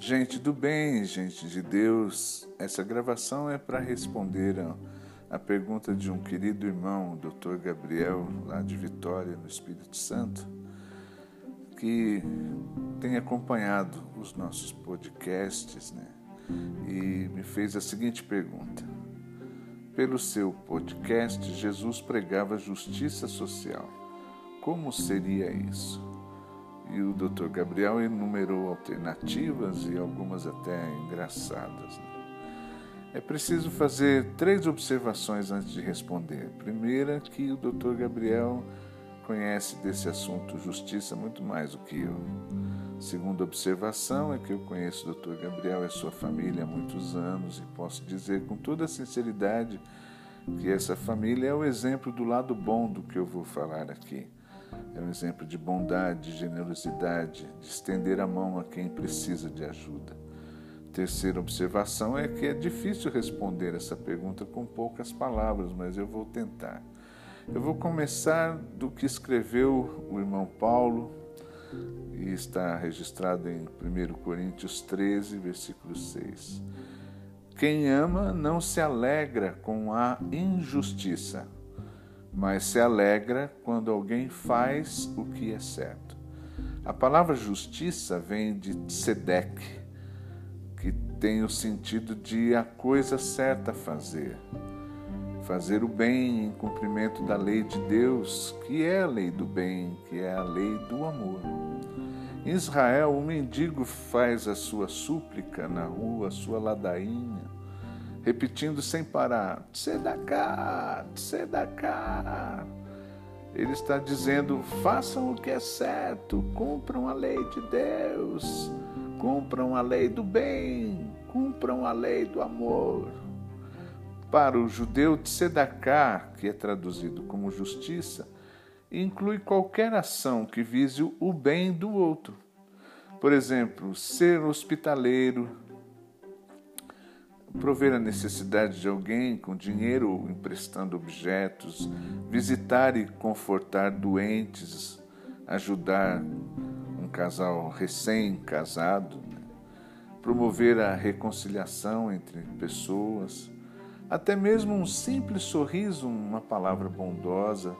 Gente do bem, gente de Deus, essa gravação é para responder a, a, pergunta de um querido irmão, Dr. Gabriel, lá de Vitória, no Espírito Santo, que tem acompanhado os nossos podcasts né, e me fez a seguinte pergunta. Pelo seu podcast, Jesus pregava justiça social. Como seria isso? E o Dr. Gabriel enumerou alternativas e algumas até engraçadas. Né? É preciso fazer três observações antes de responder. Primeira, que o Dr. Gabriel conhece desse assunto justiça muito mais do que eu. Segunda observação é que eu conheço o Dr. Gabriel e sua família há muitos anos e posso dizer com toda sinceridade que essa família é o exemplo do lado bom do que eu vou falar aqui. É um exemplo de bondade, de generosidade, de estender a mão a quem precisa de ajuda. Terceira observação é que é difícil responder essa pergunta com poucas palavras, mas eu vou tentar. Eu vou começar do que escreveu o irmão Paulo, e está registrado em 1 Coríntios 13, versículo 6. Quem ama não se alegra com a injustiça mas se alegra quando alguém faz o que é certo. A palavra justiça vem de tzedek, que tem o sentido de a coisa certa fazer. Fazer o bem em cumprimento da lei de Deus, que é a lei do bem, que é a lei do amor. Em Israel, o mendigo faz a sua súplica na rua, a sua ladainha, repetindo sem parar: Tzedaká, Tzedaká. Ele está dizendo: façam o que é certo, cumpram a lei de Deus, cumpram a lei do bem, cumpram a lei do amor. Para o judeu, Tzedaká, que é traduzido como justiça, inclui qualquer ação que vise o bem do outro. Por exemplo, ser hospitaleiro, prover a necessidade de alguém com dinheiro emprestando objetos, visitar e confortar doentes, ajudar um casal recém-casado, né? promover a reconciliação entre pessoas, até mesmo um simples sorriso, uma palavra bondosa,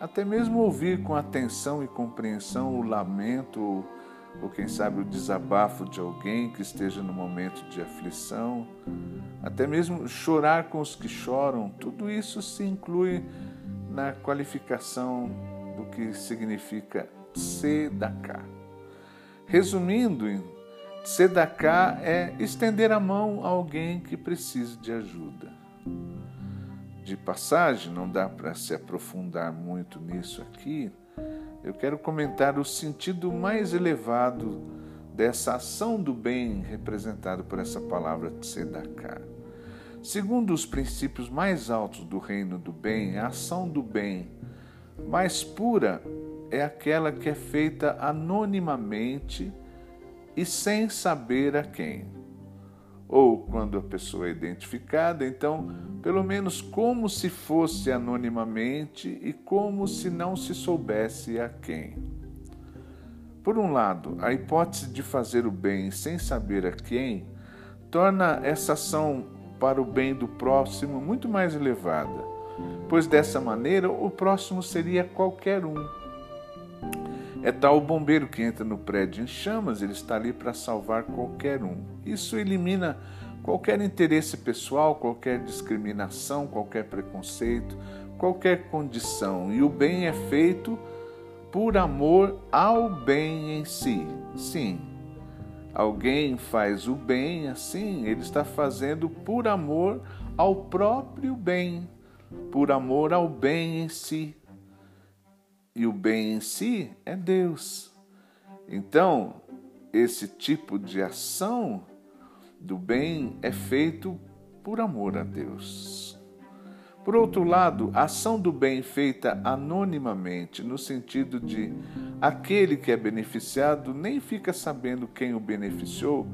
até mesmo ouvir com atenção e compreensão o lamento ou quem sabe o desabafo de alguém que esteja no momento de aflição, até mesmo chorar com os que choram, tudo isso se inclui na qualificação do que significa tzedakah. Resumindo, tzedakah é estender a mão a alguém que precise de ajuda. De passagem, não dá para se aprofundar muito nisso aqui, eu quero comentar o sentido mais elevado dessa ação do bem representado por essa palavra tzedakah. Segundo os princípios mais altos do reino do bem, a ação do bem mais pura é aquela que é feita anonimamente e sem saber a quem ou quando a pessoa é identificada, então, pelo menos como se fosse anonimamente e como se não se soubesse a quem. Por um lado, a hipótese de fazer o bem sem saber a quem torna essa ação para o bem do próximo muito mais elevada, pois dessa maneira o próximo seria qualquer um é tal o bombeiro que entra no prédio em chamas, ele está ali para salvar qualquer um. Isso elimina qualquer interesse pessoal, qualquer discriminação, qualquer preconceito, qualquer condição. E o bem é feito por amor ao bem em si. Sim, alguém faz o bem assim, ele está fazendo por amor ao próprio bem, por amor ao bem em si e o bem em si é Deus. Então, esse tipo de ação do bem é feito por amor a Deus. Por outro lado, a ação do bem feita anonimamente, no sentido de aquele que é beneficiado nem fica sabendo quem o beneficiou,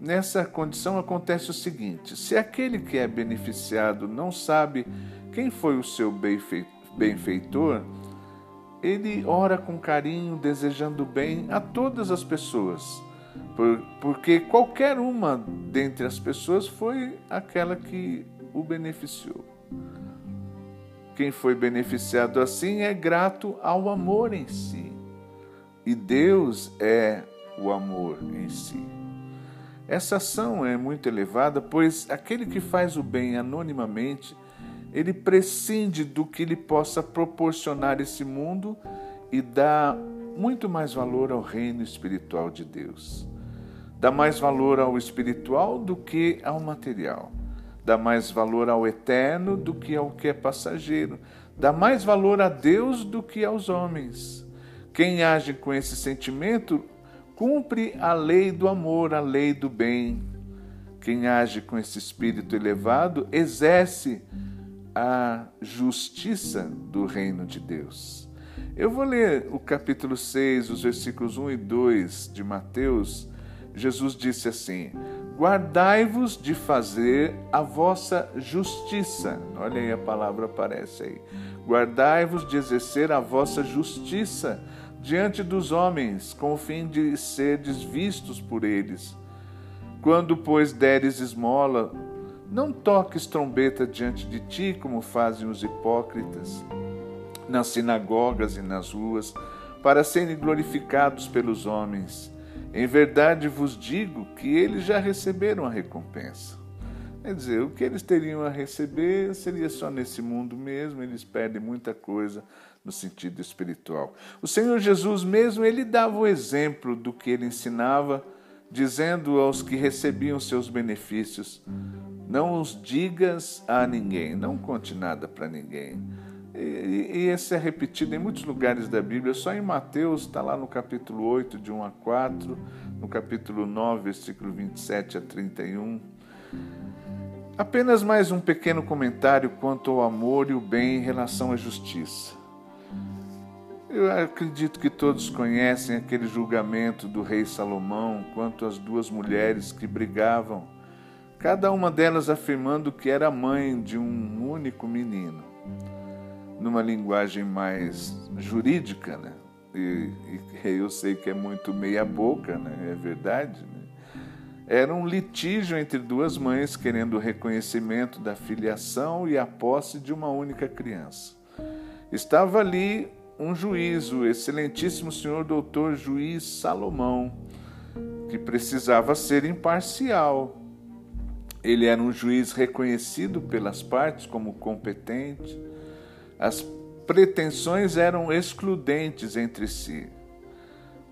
nessa condição acontece o seguinte: se aquele que é beneficiado não sabe quem foi o seu benfeitor, ele ora com carinho, desejando bem a todas as pessoas, porque qualquer uma dentre as pessoas foi aquela que o beneficiou. Quem foi beneficiado assim é grato ao amor em si. E Deus é o amor em si. Essa ação é muito elevada, pois aquele que faz o bem anonimamente, ele prescinde do que lhe possa proporcionar esse mundo e dá muito mais valor ao reino espiritual de Deus. Dá mais valor ao espiritual do que ao material. Dá mais valor ao eterno do que ao que é passageiro. Dá mais valor a Deus do que aos homens. Quem age com esse sentimento cumpre a lei do amor, a lei do bem. Quem age com esse espírito elevado exerce a justiça do reino de Deus. Eu vou ler o capítulo 6, os versículos 1 e 2 de Mateus. Jesus disse assim: Guardai-vos de fazer a vossa justiça. Olha aí a palavra aparece aí. Guardai-vos de exercer a vossa justiça diante dos homens, com o fim de serdes vistos por eles. Quando, pois, deres esmola, não toques trombeta diante de ti, como fazem os hipócritas, nas sinagogas e nas ruas, para serem glorificados pelos homens. Em verdade vos digo que eles já receberam a recompensa. Quer dizer, o que eles teriam a receber seria só nesse mundo mesmo, eles perdem muita coisa no sentido espiritual. O Senhor Jesus mesmo, ele dava o exemplo do que ele ensinava, dizendo aos que recebiam seus benefícios: Não os digas a ninguém, não conte nada para ninguém. E, e esse é repetido em muitos lugares da Bíblia, só em Mateus, está lá no capítulo 8, de 1 a 4, no capítulo 9, versículo 27 a 31. Apenas mais um pequeno comentário quanto ao amor e o bem em relação à justiça. Eu acredito que todos conhecem aquele julgamento do rei Salomão quanto às duas mulheres que brigavam, cada uma delas afirmando que era mãe de um único menino. Numa linguagem mais jurídica, né? E, e eu sei que é muito meia-boca, né? É verdade, né? Era um litígio entre duas mães querendo o reconhecimento da filiação e a posse de uma única criança. Estava ali um juiz, o excelentíssimo senhor doutor juiz Salomão, que precisava ser imparcial. Ele era um juiz reconhecido pelas partes como competente. As pretensões eram excludentes entre si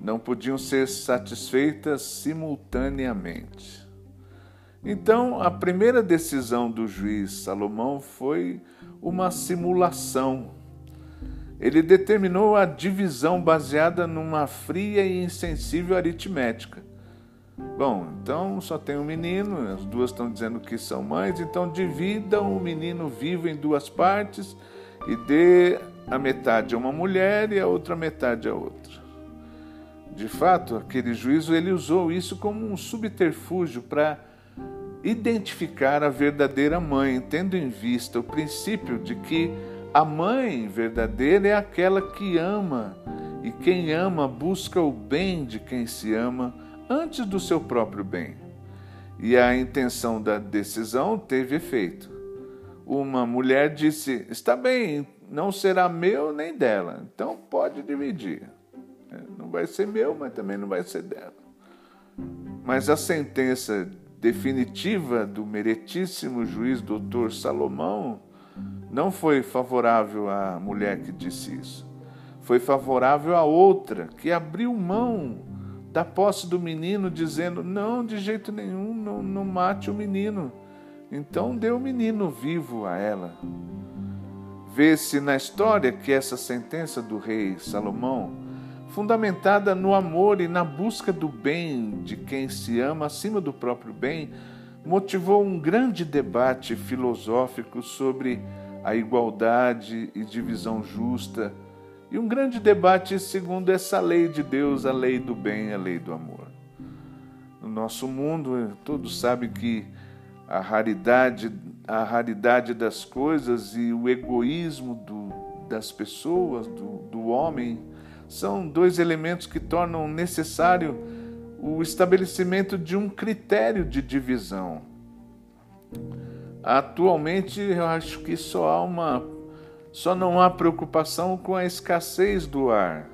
não podiam ser satisfeitas simultaneamente. Então, a primeira decisão do juiz Salomão foi uma simulação. Ele determinou a divisão baseada numa fria e insensível aritmética. Bom, então só tem um menino, as duas estão dizendo que são mães, então dividam o menino vivo em duas partes e dê a metade a uma mulher e a outra metade a outra. De fato, aquele juízo ele usou isso como um subterfúgio para identificar a verdadeira mãe, tendo em vista o princípio de que a mãe verdadeira é aquela que ama, e quem ama busca o bem de quem se ama antes do seu próprio bem. E a intenção da decisão teve efeito. Uma mulher disse: Está bem, não será meu nem dela, então pode dividir. Não vai ser meu, mas também não vai ser dela. Mas a sentença definitiva do meritíssimo juiz doutor Salomão não foi favorável à mulher que disse isso. Foi favorável à outra que abriu mão da posse do menino, dizendo: Não, de jeito nenhum, não, não mate o menino. Então deu o menino vivo a ela. Vê-se na história que essa sentença do rei Salomão fundamentada no amor e na busca do bem de quem se ama acima do próprio bem, motivou um grande debate filosófico sobre a igualdade e divisão justa, e um grande debate segundo essa lei de Deus, a lei do bem, a lei do amor. No nosso mundo, todos sabem que a raridade, a raridade das coisas e o egoísmo do, das pessoas, do, do homem, são dois elementos que tornam necessário o estabelecimento de um critério de divisão. Atualmente, eu acho que só há uma só não há preocupação com a escassez do ar.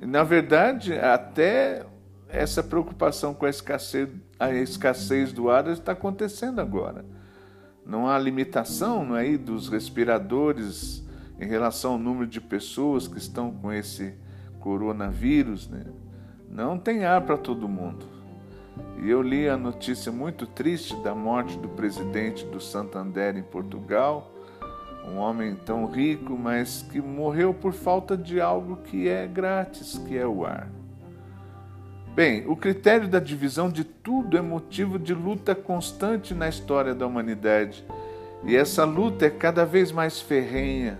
Na verdade, até essa preocupação com a escassez, a escassez do ar está acontecendo agora. Não há limitação não é, dos respiradores em relação ao número de pessoas que estão com esse coronavírus. Né? Não tem ar para todo mundo. E eu li a notícia muito triste da morte do presidente do Santander em Portugal, um homem tão rico, mas que morreu por falta de algo que é grátis, que é o ar. Bem, o critério da divisão de tudo é motivo de luta constante na história da humanidade. E essa luta é cada vez mais ferrenha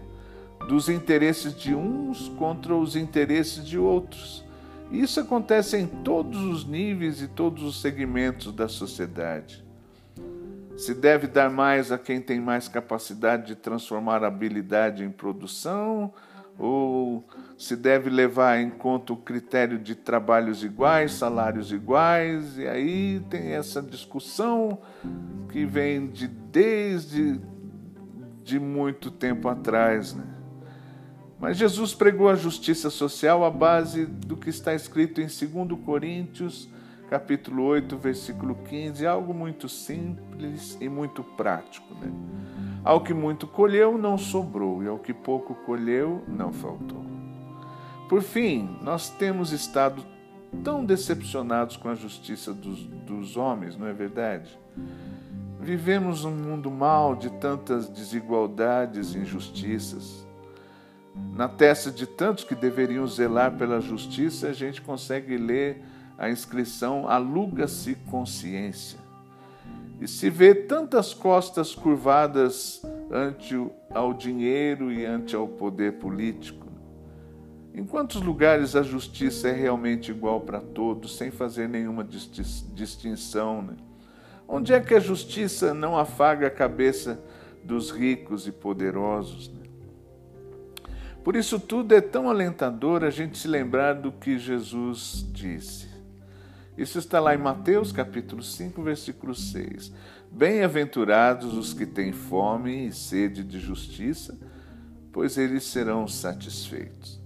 dos interesses de uns contra os interesses de outros. Isso acontece em todos os níveis e todos os segmentos da sociedade. Se deve dar mais a quem tem mais capacidade de transformar habilidade em produção, ou se deve levar em conta o critério de trabalhos iguais, salários iguais, e aí tem essa discussão que vem de desde de muito tempo atrás, né? Mas Jesus pregou a justiça social à base do que está escrito em 2 Coríntios, capítulo 8, versículo 15, algo muito simples e muito prático. Né? Ao que muito colheu, não sobrou, e ao que pouco colheu, não faltou. Por fim, nós temos estado tão decepcionados com a justiça dos, dos homens, não é verdade? Vivemos um mundo mal de tantas desigualdades e injustiças. Na testa de tantos que deveriam zelar pela justiça, a gente consegue ler a inscrição Aluga-se consciência. E se vê tantas costas curvadas ante ao dinheiro e ante ao poder político. Em quantos lugares a justiça é realmente igual para todos, sem fazer nenhuma distinção? Né? Onde é que a justiça não afaga a cabeça dos ricos e poderosos? Né? Por isso, tudo é tão alentador a gente se lembrar do que Jesus disse. Isso está lá em Mateus capítulo 5, versículo 6. Bem-aventurados os que têm fome e sede de justiça, pois eles serão satisfeitos.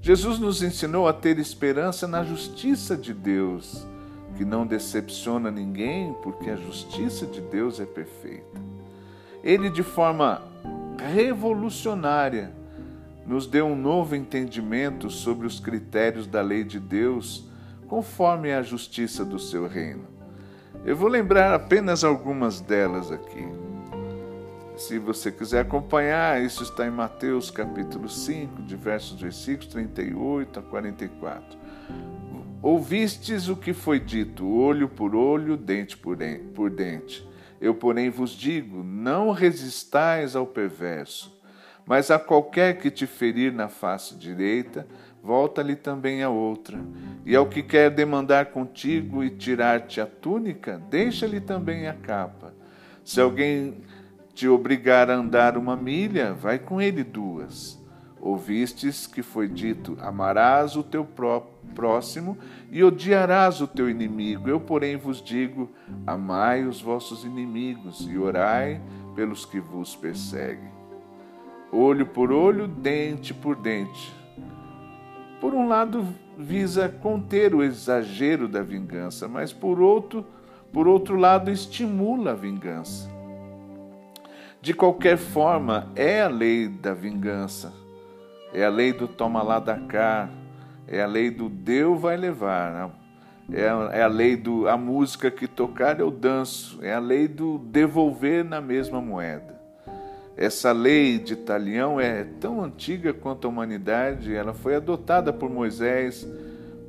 Jesus nos ensinou a ter esperança na justiça de Deus, que não decepciona ninguém, porque a justiça de Deus é perfeita. Ele, de forma revolucionária, nos deu um novo entendimento sobre os critérios da lei de Deus, conforme a justiça do seu reino. Eu vou lembrar apenas algumas delas aqui. Se você quiser acompanhar, isso está em Mateus capítulo 5, diversos versículos 38 a 44. Ouvistes o que foi dito, olho por olho, dente por dente. Eu, porém, vos digo: não resistais ao perverso mas a qualquer que te ferir na face direita, volta-lhe também a outra. E ao que quer demandar contigo e tirar-te a túnica, deixa-lhe também a capa. Se alguém te obrigar a andar uma milha, vai com ele duas. Ouvistes que foi dito: Amarás o teu próximo e odiarás o teu inimigo. Eu, porém, vos digo: Amai os vossos inimigos e orai pelos que vos perseguem olho por olho, dente por dente. Por um lado, visa conter o exagero da vingança, mas por outro, por outro lado, estimula a vingança. De qualquer forma, é a lei da vingança, é a lei do toma lá da cá, é a lei do deu vai levar, é a, é a lei do a música que tocar eu danço, é a lei do devolver na mesma moeda. Essa lei de talião é tão antiga quanto a humanidade, ela foi adotada por Moisés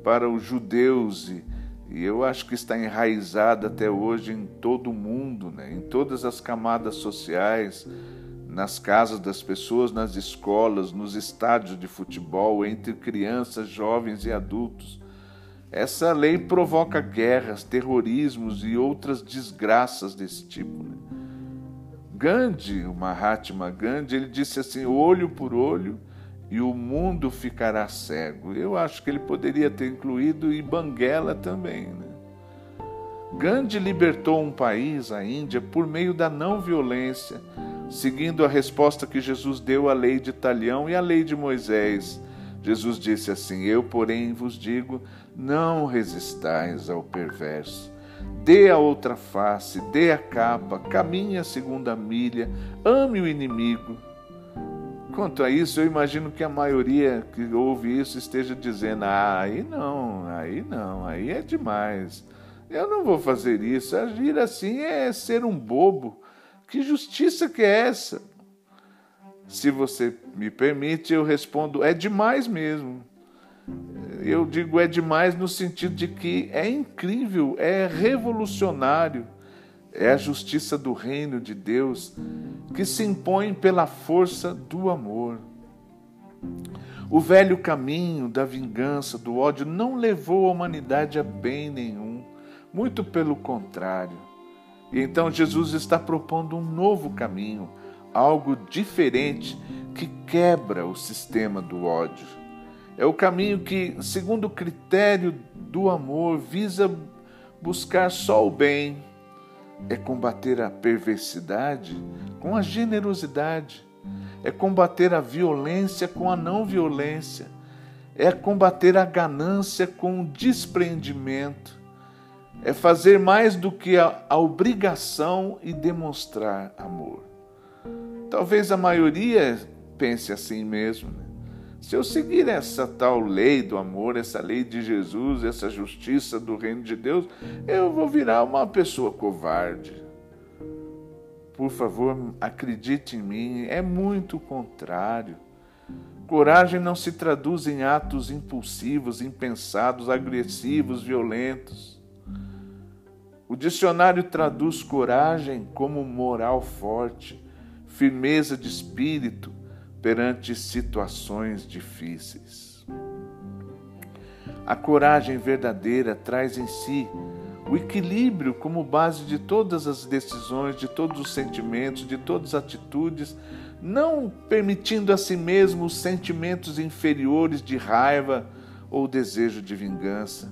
para os judeus e, e eu acho que está enraizada até hoje em todo o mundo, né? em todas as camadas sociais, nas casas das pessoas, nas escolas, nos estádios de futebol, entre crianças, jovens e adultos. Essa lei provoca guerras, terrorismos e outras desgraças desse tipo. Né? Gandhi, o Mahatma Gandhi, ele disse assim: olho por olho e o mundo ficará cego. Eu acho que ele poderia ter incluído e Banguela também. Né? Gandhi libertou um país, a Índia, por meio da não violência, seguindo a resposta que Jesus deu à lei de Italião e à lei de Moisés. Jesus disse assim: Eu, porém, vos digo: não resistais ao perverso. Dê a outra face, dê a capa, caminhe a segunda milha, ame o inimigo. Quanto a isso, eu imagino que a maioria que ouve isso esteja dizendo: ah, aí não, aí não, aí é demais. Eu não vou fazer isso. Agir assim é ser um bobo. Que justiça que é essa? Se você me permite, eu respondo: é demais mesmo. Eu digo é demais no sentido de que é incrível, é revolucionário. É a justiça do reino de Deus que se impõe pela força do amor. O velho caminho da vingança, do ódio, não levou a humanidade a bem nenhum, muito pelo contrário. E então Jesus está propondo um novo caminho, algo diferente que quebra o sistema do ódio. É o caminho que, segundo o critério do amor, visa buscar só o bem, é combater a perversidade com a generosidade, é combater a violência com a não violência, é combater a ganância com o despreendimento, é fazer mais do que a, a obrigação e demonstrar amor. Talvez a maioria pense assim mesmo. Né? Se eu seguir essa tal lei do amor, essa lei de Jesus, essa justiça do reino de Deus, eu vou virar uma pessoa covarde. Por favor, acredite em mim, é muito o contrário. Coragem não se traduz em atos impulsivos, impensados, agressivos, violentos. O dicionário traduz coragem como moral forte, firmeza de espírito, perante situações difíceis. A coragem verdadeira traz em si o equilíbrio como base de todas as decisões, de todos os sentimentos, de todas as atitudes, não permitindo a si mesmo os sentimentos inferiores de raiva ou desejo de vingança.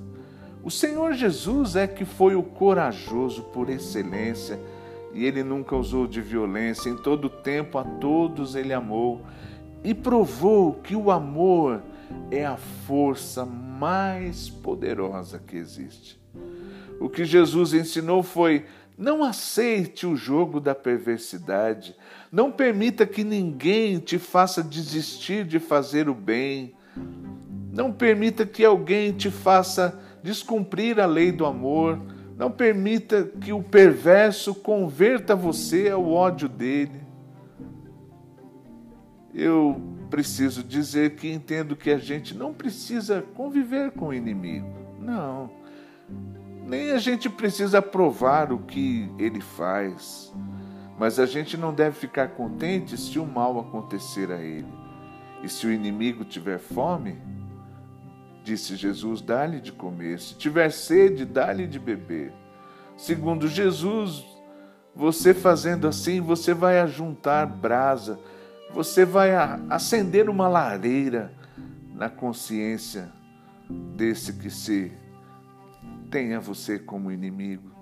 O Senhor Jesus é que foi o corajoso por excelência e ele nunca usou de violência, em todo tempo a todos ele amou. E provou que o amor é a força mais poderosa que existe. O que Jesus ensinou foi: não aceite o jogo da perversidade, não permita que ninguém te faça desistir de fazer o bem, não permita que alguém te faça descumprir a lei do amor não permita que o perverso converta você ao ódio dele. Eu preciso dizer que entendo que a gente não precisa conviver com o inimigo. Não. Nem a gente precisa provar o que ele faz. Mas a gente não deve ficar contente se o mal acontecer a ele. E se o inimigo tiver fome, Disse Jesus: dá-lhe de comer. Se tiver sede, dá-lhe de beber. Segundo Jesus, você fazendo assim, você vai ajuntar brasa, você vai acender uma lareira na consciência desse que se tenha você como inimigo.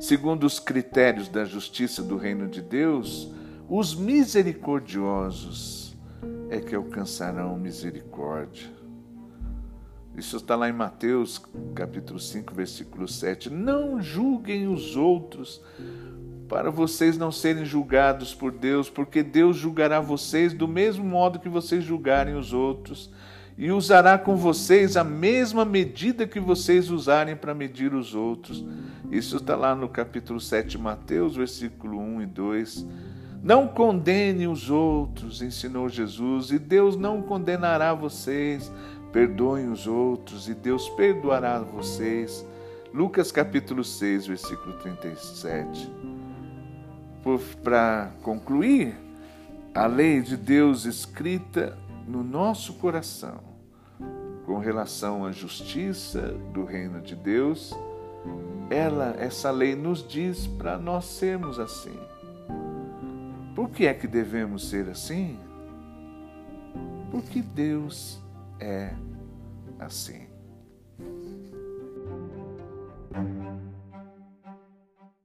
Segundo os critérios da justiça do reino de Deus, os misericordiosos é que alcançarão misericórdia. Isso está lá em Mateus, capítulo 5, versículo 7. Não julguem os outros, para vocês não serem julgados por Deus, porque Deus julgará vocês do mesmo modo que vocês julgarem os outros, e usará com vocês a mesma medida que vocês usarem para medir os outros. Isso está lá no capítulo 7 de Mateus, versículo 1 e 2. Não condene os outros, ensinou Jesus, e Deus não condenará vocês. Perdoem os outros e Deus perdoará vocês. Lucas capítulo 6, versículo 37. Para concluir, a lei de Deus escrita no nosso coração com relação à justiça do reino de Deus, ela, essa lei nos diz para nós sermos assim. Por que é que devemos ser assim? porque Deus é assim.